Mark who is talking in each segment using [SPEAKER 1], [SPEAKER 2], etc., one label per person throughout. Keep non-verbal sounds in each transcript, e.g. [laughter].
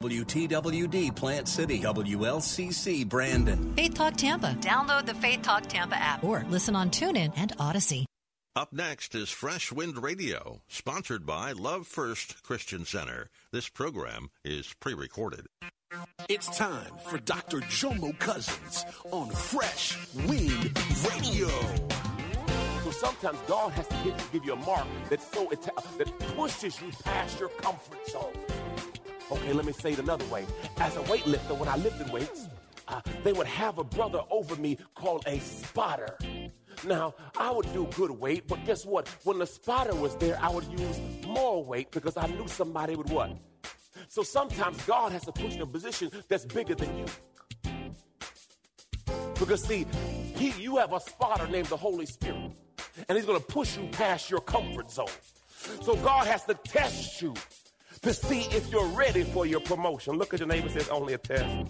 [SPEAKER 1] WTWD Plant City, WLCC Brandon.
[SPEAKER 2] Faith Talk Tampa. Download the Faith Talk Tampa app or listen on TuneIn and Odyssey.
[SPEAKER 3] Up next is Fresh Wind Radio, sponsored by Love First Christian Center. This program is pre recorded.
[SPEAKER 4] It's time for Dr. Jomo Cousins on Fresh Wind Radio.
[SPEAKER 5] So sometimes God has to give, give you a mark that's so that pushes you past your comfort zone. Okay, let me say it another way. As a weightlifter, when I lifted weights, uh, they would have a brother over me called a spotter. Now, I would do good weight, but guess what? When the spotter was there, I would use more weight because I knew somebody would what? So sometimes God has to push you in a position that's bigger than you. Because see, he, you have a spotter named the Holy Spirit, and he's going to push you past your comfort zone. So God has to test you to see if you're ready for your promotion. Look at your neighbor says only a test.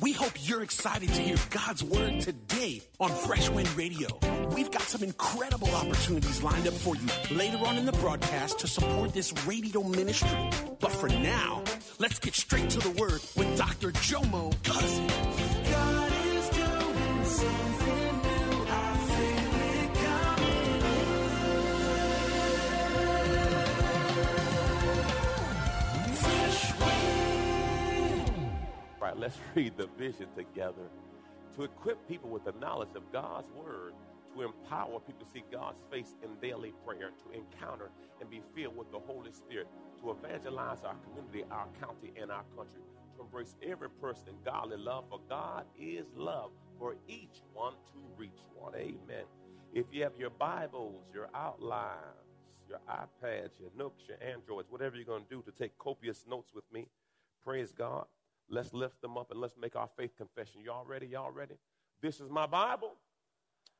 [SPEAKER 4] We hope you're excited to hear God's word today on Fresh Wind Radio. We've got some incredible opportunities lined up for you later on in the broadcast to support this radio ministry. But for now, let's get straight to the word with Dr. Jomo Cousins.
[SPEAKER 5] Let's [laughs] read the vision together to equip people with the knowledge of God's word, to empower people to see God's face in daily prayer, to encounter and be filled with the Holy Spirit, to evangelize our community, our county, and our country, to embrace every person in godly love, for God is love, for each one to reach one. Amen. If you have your Bibles, your outlines, your iPads, your Nooks, your Androids, whatever you're going to do to take copious notes with me, praise God. Let's lift them up and let's make our faith confession. Y'all ready? Y'all ready? This is my Bible.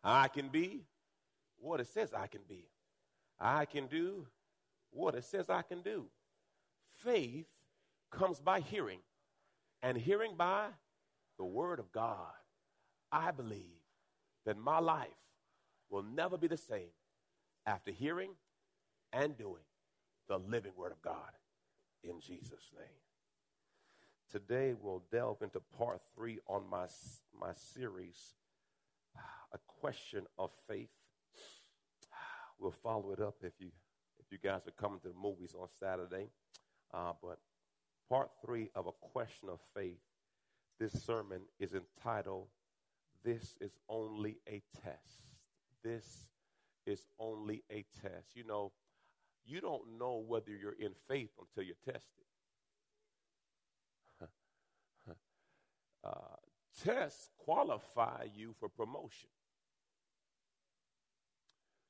[SPEAKER 5] I can be what it says I can be. I can do what it says I can do. Faith comes by hearing, and hearing by the Word of God. I believe that my life will never be the same after hearing and doing the living Word of God. In Jesus' name. Today we'll delve into part three on my, my series, A Question of Faith. [sighs] We'll follow it up if you, if you guys are coming to the movies on Saturday. Uh, but part three of A Question of Faith, this sermon is entitled, This is Only a Test. This is only a test. You know, you don't know whether you're in faith until you're tested. Uh, tests qualify you for promotion.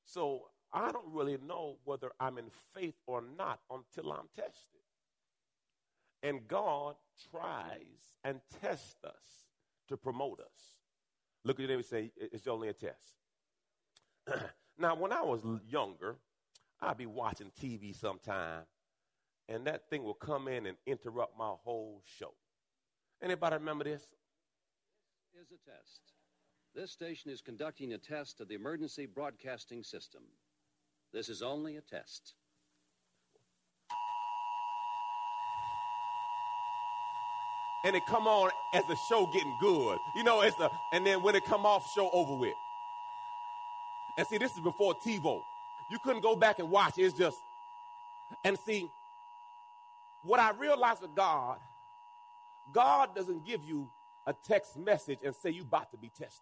[SPEAKER 5] So I don't really know whether I'm in faith or not until I'm tested. And God tries and tests us to promote us. Look at them and say, it's only a test. [clears throat] now, when I was younger, I'd be watching TV sometime, and that thing will come in and interrupt my whole show. Anybody remember this?
[SPEAKER 6] Is a test. This station is conducting a test of the emergency broadcasting system. This is only a test.
[SPEAKER 5] And it come on as the show getting good. You know, it's the and then when it come off, show over with. And see, this is before TiVo. You couldn't go back and watch. It's just, and see, what I realized with God God doesn't give you a text message and say you about to be tested.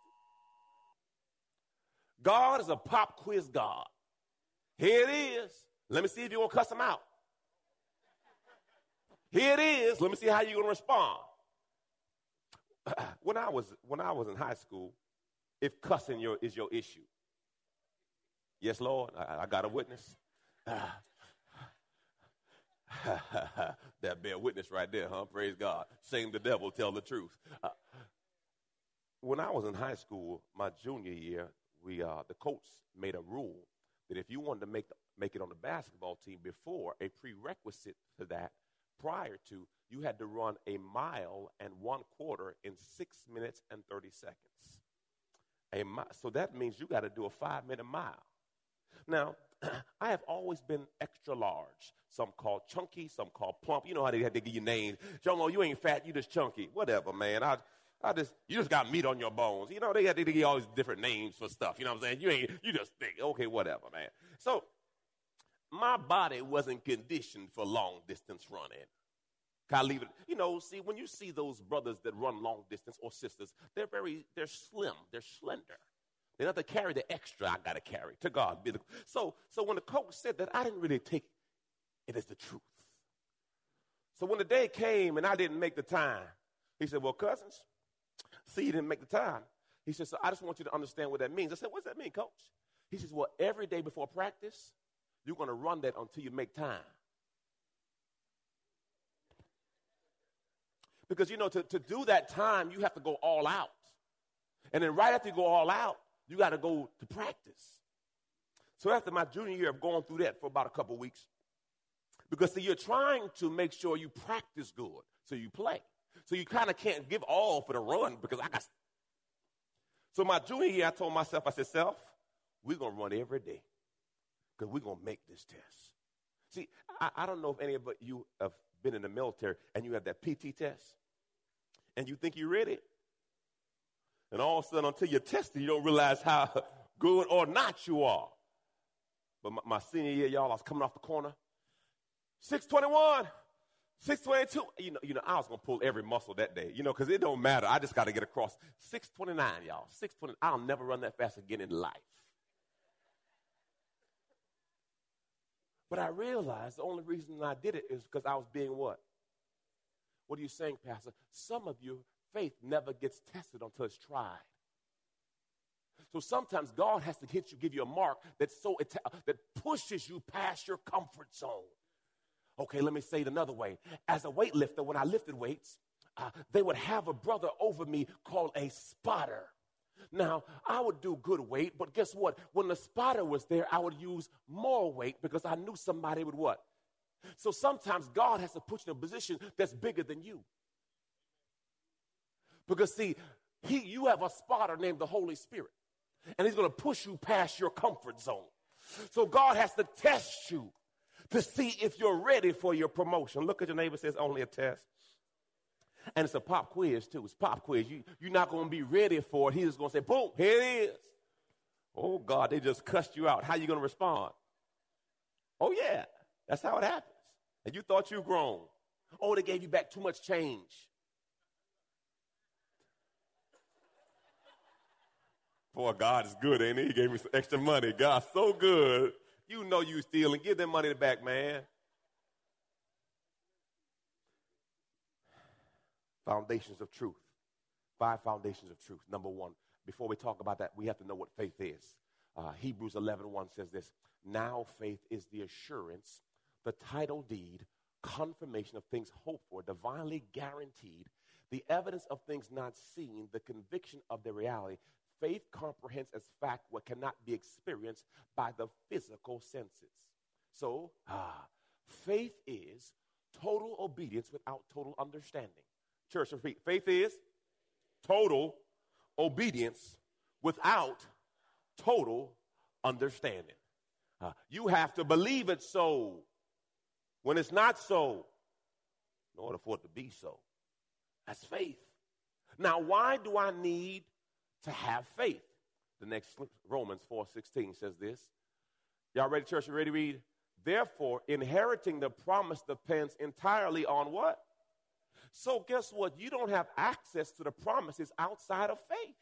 [SPEAKER 5] God is a pop quiz God. Here it is. Let me see if you're going to cuss him out. Here it is. Let me see how you're going to respond. [clears throat] When I was when I was in high school, if cussing your, is your issue, yes, Lord, I, I got a witness. [sighs] [laughs] that bear witness right there, huh? Praise God. Shame the devil, tell the truth. Uh, when I was in high school, my junior year, we uh, the coach made a rule that if you wanted to make the, make it on the basketball team before a prerequisite to that prior to you had to run a mile and one quarter in six minutes and 30 seconds a mi- so that means you got to do a five minute mile now i have always been extra large some called chunky some called plump you know how they have to give you names Jomo, you ain't fat you just chunky whatever man i I just you just got meat on your bones. You know, they got to give all these different names for stuff. You know what I'm saying? You ain't you just think, okay, whatever, man. So my body wasn't conditioned for long distance running. I leave it? You know, see, when you see those brothers that run long distance or sisters, they're very, they're slim, they're slender. They don't have to carry the extra I got to carry. To God. So, so when the coach said that, I didn't really take it as the truth. So when the day came and I didn't make the time, he said, Well, cousins, see, you didn't make the time. He said, So I just want you to understand what that means. I said, What does that mean, coach? He says, Well, every day before practice, you're going to run that until you make time. Because, you know, to, to do that time, you have to go all out. And then right after you go all out, you got to go to practice. So after my junior year, I've gone through that for about a couple weeks. Because, see, you're trying to make sure you practice good so you play. So you kind of can't give all for the run because I got. So my junior year, I told myself, I said, self, we're to run every day because we're to make this test. See, I, I, don't know if any of you have been in the military and you have that PT test and you think you're ready. And all of a sudden, until you're tested, you don't realize how [laughs] good or not you are. But my, my senior year, y'all, I was coming off the corner. 621, 622. You know, you know, I was going to pull every muscle that day, you know, because it don't matter. I just got to get across. 629, y'all. 620. I'll never run that fast again in life. But I realized the only reason I did it is because I was being what? What are you saying, Pastor? Some of you, faith never gets tested until it's tried. So sometimes God has to hit you, give you a mark that's so that pushes you past your comfort zone. Okay, let me say it another way. As a weightlifter, when I lifted weights, uh, they would have a brother over me called a spotter. Now, I would do good weight, but guess what? When the spotter was there, I would use more weight because I knew somebody would what? So sometimes God has to put you in a position that's bigger than you. Because see, he, you have a spotter named the Holy Spirit, and he's going to push you past your comfort zone. So God has to test you to see if you're ready for your promotion. Look at your neighbor says only a test. And it's a pop quiz, too. It's pop quiz. You, you're not going to be ready for it. He's going to say, boom, here it is. Oh, God, they just cussed you out. How you going to respond? Oh, yeah, that's how it happens. And you thought you grown. Oh, they gave you back too much change. Boy, God is good, ain't he? He gave me some extra money. God's so good. You know you stealing. Give them money back, man. Foundations of truth. Five foundations of truth. Number one, before we talk about that, we have to know what faith is. Uh, Hebrews 11 1 says this Now faith is the assurance, the title deed, confirmation of things hoped for, divinely guaranteed, the evidence of things not seen, the conviction of their reality. Faith comprehends as fact what cannot be experienced by the physical senses. So, ah, faith is total obedience without total understanding. Church, repeat. Faith is total obedience without total understanding. Uh, you have to believe it so when it's not so in order for it to be so. That's faith. Now, why do I need to have faith? The next Romans 4:16 says this. Y'all ready, church? You ready to read? Therefore, inheriting the promise depends entirely on what? So, guess what? You don't have access to the promises outside of faith.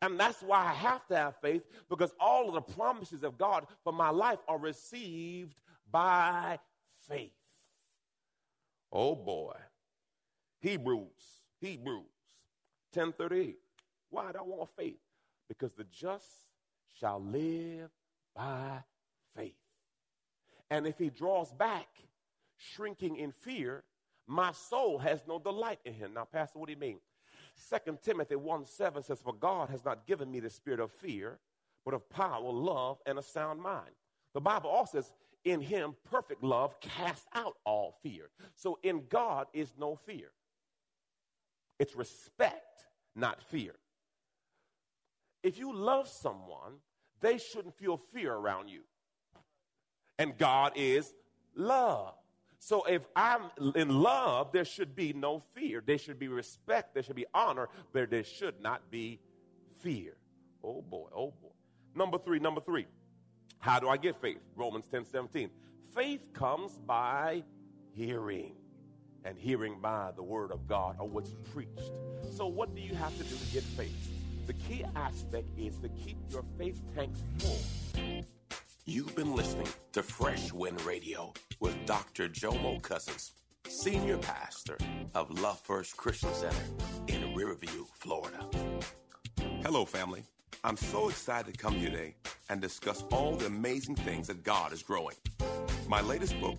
[SPEAKER 5] And that's why I have to have faith because all of the promises of God for my life are received by faith. Oh boy. Hebrews, Hebrews 10:38. Why do I want faith? Because the just shall live by faith. And if he draws back, shrinking in fear, my soul has no delight in him. Now, Pastor, what do you mean? 2 Timothy 1 7 says, For God has not given me the spirit of fear, but of power, love, and a sound mind. The Bible also says, In him perfect love casts out all fear. So in God is no fear. It's respect, not fear. If you love someone, they shouldn't feel fear around you. And God is love. So if I'm in love, there should be no fear. There should be respect. There should be honor, but there should not be fear. Oh boy, oh boy. Number three, number three. How do I get faith? Romans 10 17. Faith comes by hearing, and hearing by the word of God or what's preached. So, what do you have to do to get faith? The key aspect is to keep your faith tanks full.
[SPEAKER 4] You've been listening to Fresh Wind Radio with Dr. Jomo Cousins, Senior Pastor of Love First Christian Center in Riverview, Florida. Hello, family. I'm so excited to come here today and discuss all the amazing things that God is growing. My latest book,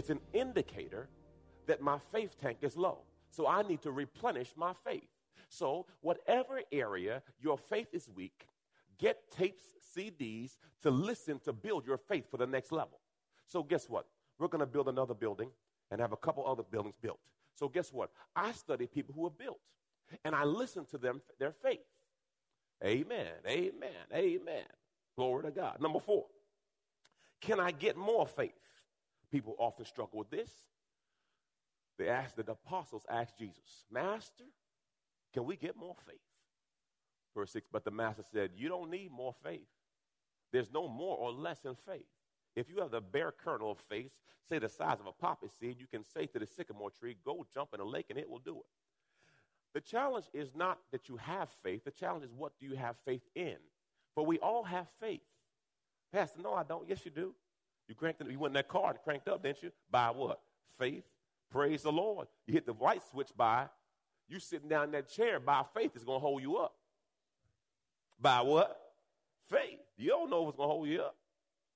[SPEAKER 5] It's an indicator that my faith tank is low. So I need to replenish my faith. So, whatever area your faith is weak, get tapes, CDs to listen to build your faith for the next level. So, guess what? We're going to build another building and have a couple other buildings built. So, guess what? I study people who are built and I listen to them, their faith. Amen, amen, amen. Glory to God. Number four, can I get more faith? People often struggle with this. They asked, the apostles asked Jesus, Master, can we get more faith? Verse 6, but the master said, You don't need more faith. There's no more or less in faith. If you have the bare kernel of faith, say the size of a poppy seed, you can say to the sycamore tree, Go jump in a lake and it will do it. The challenge is not that you have faith, the challenge is what do you have faith in? For we all have faith. Pastor, no, I don't. Yes, you do. You cranked you went in that car and cranked up, didn't you? By what? Faith. Praise the Lord. You hit the light switch by you sitting down in that chair by faith is going to hold you up. By what? Faith. You don't know what's going to hold you up.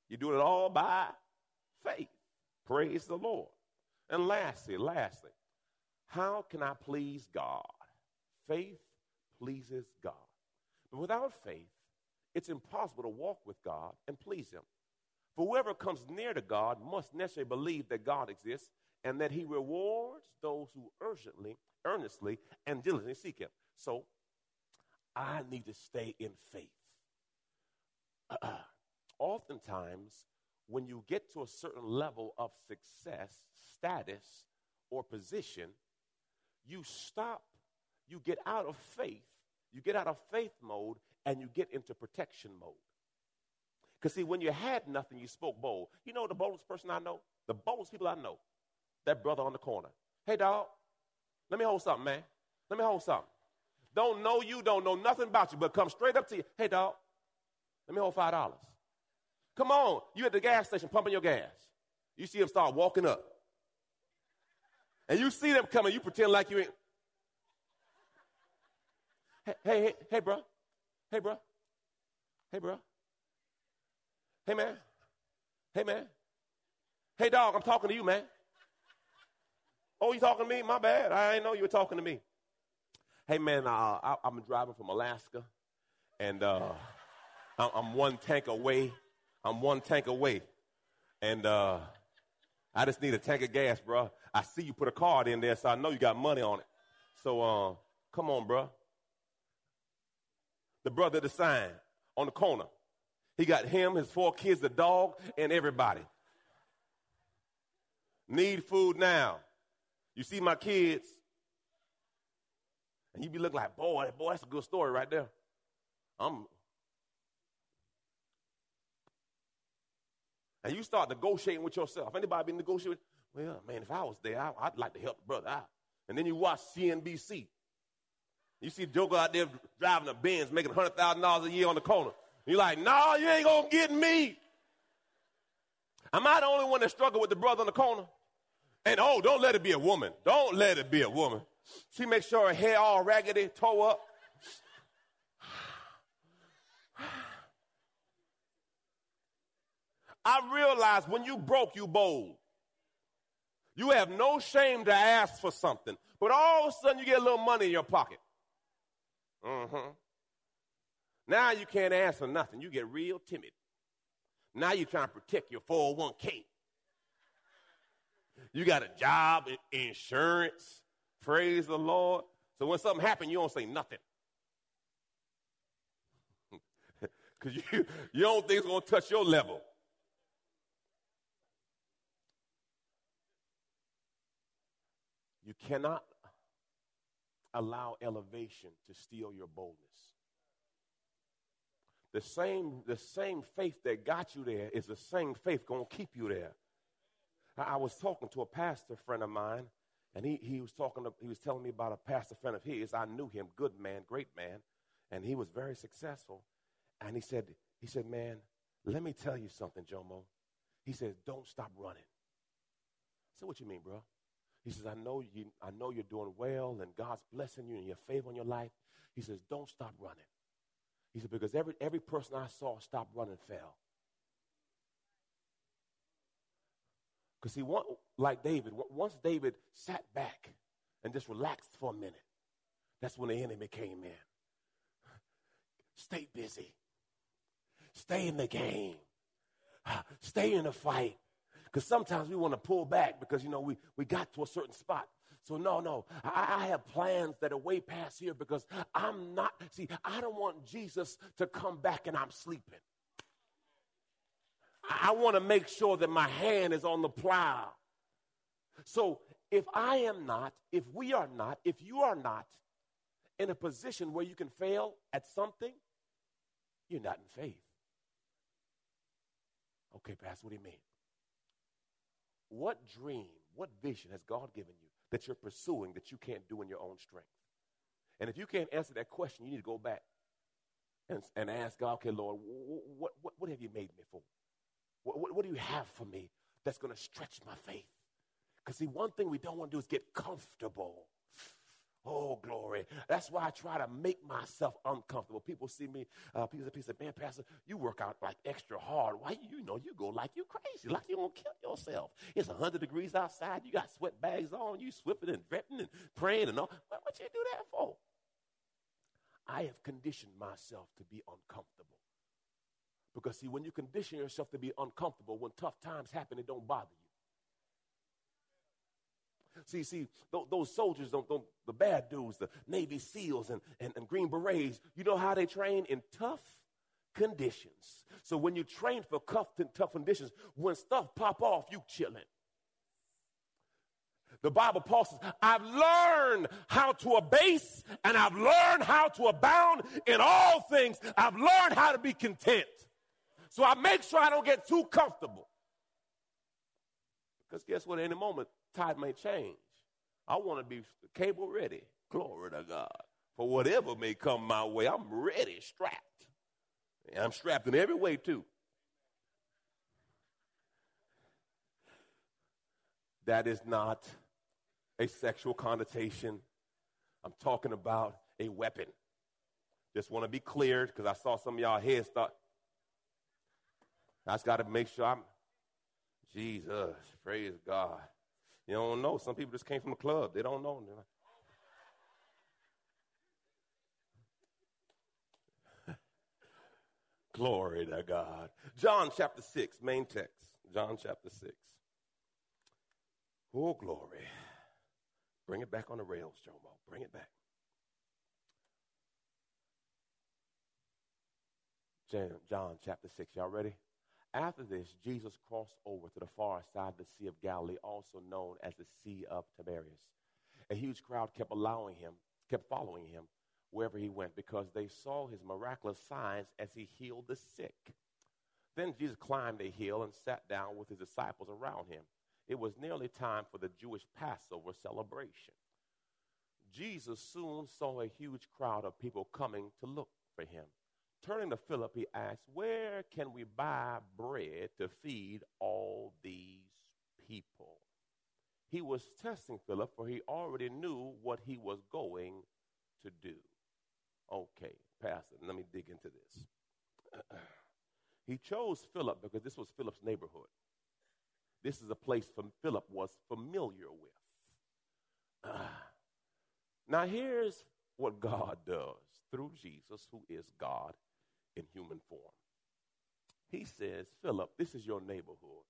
[SPEAKER 5] You're doing it all by faith. Praise the Lord. And lastly, lastly, how can I please God? Faith pleases God. But without faith, it's impossible to walk with God and please Him. For whoever comes near to God must necessarily believe that God exists and that He rewards those who urgently earnestly and diligently seek Him. So I need to stay in faith. [clears throat] Oftentimes, when you get to a certain level of success, status, or position, you stop you get out of faith, you get out of faith mode, and you get into protection mode. Because, see, when you had nothing, you spoke bold. You know the boldest person I know? The boldest people I know? That brother on the corner. Hey, dog, let me hold something, man. Let me hold something. Don't know you, don't know nothing about you, but come straight up to you. Hey, dog, let me hold $5. Come on. You at the gas station pumping your gas. You see them start walking up. And you see them coming, you pretend like you ain't. Hey, hey, hey, hey, bro. Hey, bro. Hey, bro. Hey, man. Hey, man. Hey, dog, I'm talking to you, man. Oh, you talking to me? My bad. I didn't know you were talking to me. Hey, man, uh, I, am driving from Alaska, and uh, I'm one tank away. I'm one tank away. And uh, I just need a tank of gas, bro. I see you put a card in there, so I know you got money on it. So uh, come on, bro. The brother the sign on the corner. He got him, his four kids, the dog, and everybody. Need food now. You see my kids, and you be looking like, boy, boy, that's a good story right there. I'm. And you start negotiating with yourself. Anybody been negotiating? Well, man, if I was there, I, would like to help the brother out. And then you watch CNBC. You see Joker out there driving a Benz, making $100,000 a year on the corner. You're like, no, nah, you ain't to get me. Am I the only one that struggle with the brother in the corner? And oh, don't let it be a woman. Don't let it be a woman. She makes sure her hair all raggedy, toe up. [sighs] I realize when you broke, you bold. You have no shame to ask for something, but all of a sudden you get a little money in your pocket. Mm-hmm. Now you can't for nothing. You get real timid. Now you're trying to protect your 401k. You got a job, insurance. Praise the Lord. So when something happens, you don't say nothing. [laughs] Because you, you don't think it's going to touch your level. You cannot allow elevation to steal your boldness. The same, the same faith that got you there is the same faith going to keep you there. I, I was talking to a pastor friend of mine, and he, he was talking to, he was telling me about a pastor friend of his. I knew him, good man, great man, and he was very successful. And he said, he said, man, let me tell you something, Jomo. He says, don't stop running. I said, what you mean, bro? He says, I know you, I know you're doing well and God's blessing you and your favor on your life. He says, don't stop running. He said, because every, every person I saw stopped running fell. Because he like David, once David sat back and just relaxed for a minute, that's when the enemy came in. Stay busy. Stay in the game. Stay in the fight. Because sometimes we want to pull back because, you know, we, we got to a certain spot. So, no, no, I, I, have plans that are way past here because I'm not, see, I don't want Jesus to come back and I'm sleeping. I, I want to make sure that my hand is on the plow. So, if I am not, if we are not, if you are not in a position where you can fail at something, you're not in faith. Okay, Pastor, what do you mean? What dream, what vision has God given you that you're pursuing that you can't do in your own strength? And if you can't answer that question, you need to go back and, and ask God, okay, Lord, what, what, what have you made me for? What, what, what do you have for me that's going to stretch my faith? Because, see, one thing we don't want to do is get comfortable. Oh, glory. That's why I try to make myself uncomfortable. People see me, uh, people, people say, man, Pastor, you work out like extra hard. Why, you know, you go like you crazy, like you're going to kill yourself. It's 100 degrees outside. You got sweat bags on. You swipping and vetting and praying and all. What, what you do that for? I have conditioned myself to be uncomfortable. Because, see, when you condition yourself to be uncomfortable, when tough times happen, it don't bother you. See, see, th- those soldiers, don't, don't, the bad dudes, the Navy SEALs and, and, and Green Berets, you know how they train? In tough conditions. So when you train for tough conditions, when stuff pop off, you chilling. The Bible, Paul says, I've learned how to abase and I've learned how to abound in all things. I've learned how to be content. So I make sure I don't get too comfortable. Because guess what? Any moment, tide may change. I want to be cable ready. Glory to God. For whatever may come my way, I'm ready, strapped. And I'm strapped in every way, too. That is not a sexual connotation. I'm talking about a weapon. Just want to be cleared because I saw some of y'all heads start. I just got to make sure I'm. Jesus, praise God. You don't know. Some people just came from the club. They don't know. [laughs] Glory to God. John chapter 6, main text. John chapter 6. Oh, glory. Bring it back on the rails, Jomo. Bring it back. John chapter 6. Y'all ready? After this, Jesus crossed over to the far side of the Sea of Galilee, also known as the Sea of Tiberias. A huge crowd kept allowing him, kept following him wherever he went because they saw his miraculous signs as he healed the sick. Then Jesus climbed a hill and sat down with his disciples around him. It was nearly time for the Jewish Passover celebration. Jesus soon saw a huge crowd of people coming to look for him. Turning to Philip, he asked, Where can we buy bread to feed all these people? He was testing Philip, for he already knew what he was going to do. Okay, Pastor, let me dig into this. [clears throat] he chose Philip because this was Philip's neighborhood. This is a place Philip was familiar with. [clears throat] Now, here's what God does through Jesus, who is God in human form. He says, Philip, this is your neighborhood.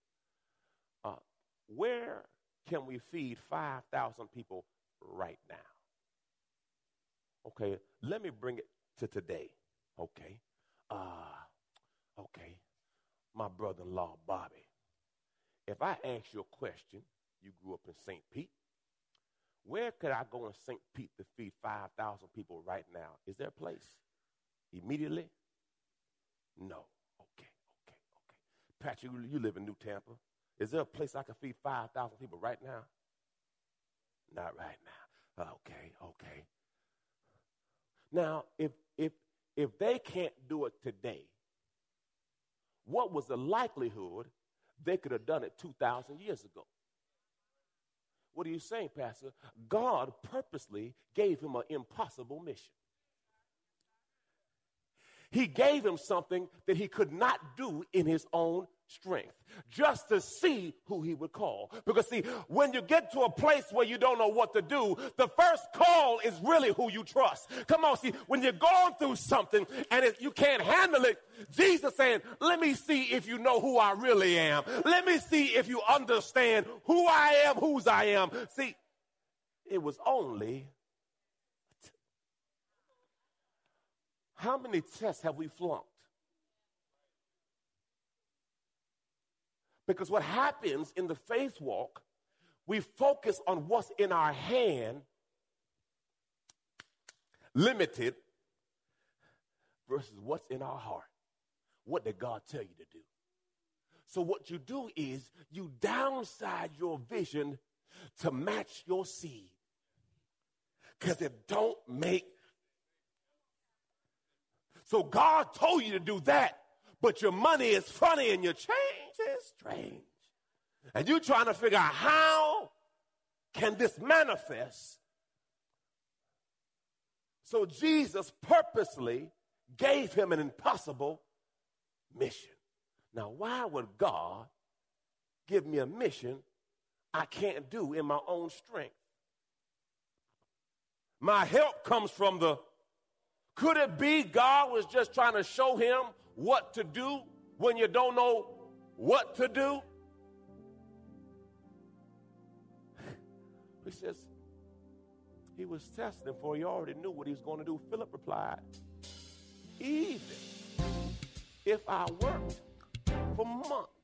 [SPEAKER 5] Uh, where can we feed 5,000 people right now? Okay, let me bring it to today. Okay. Uh, okay. My brother in law, Bobby. If I ask you a question, you grew up in St. Pete. Where could I go in St. Pete to feed 5,000 people right now? Is there a place? Immediately? No. Okay, okay, okay. Patrick, you, live in New Tampa. Is there a place I can feed 5,000 people right now? Not right now. Okay, okay. Now, if if if they can't do it today, what was the likelihood they could have done it 2,000 years ago? What are you saying, Pastor? God purposely gave him an impossible mission. He gave him something that he could not do in his own strength just to see who he would call. Because, see, when you get to a place where you don't know what to do, the first call is really who you trust. Come on, see, when you're going through something and you can't handle it, Jesus saying, Let me see if you know who I really am. Let me see if you understand who I am, whose I am. See, it was only. How many tests have we flunked? Because what happens in the faith walk, we focus on what's in our hand, limited, versus what's in our heart. What did God tell you to do? So, what you do is you downside your vision to match your seed. Because it don't make so God told you to do that, but your money is funny and your change is strange. And you're trying to figure out how can this manifest? So Jesus purposely gave him an impossible mission. Now, why would God give me a mission I can't do in my own strength? My help comes from the could it be God was just trying to show him what to do when you don't know what to do? [laughs] He says, he was testing for he already knew what he was going to do. Philip replied, even if I worked for months.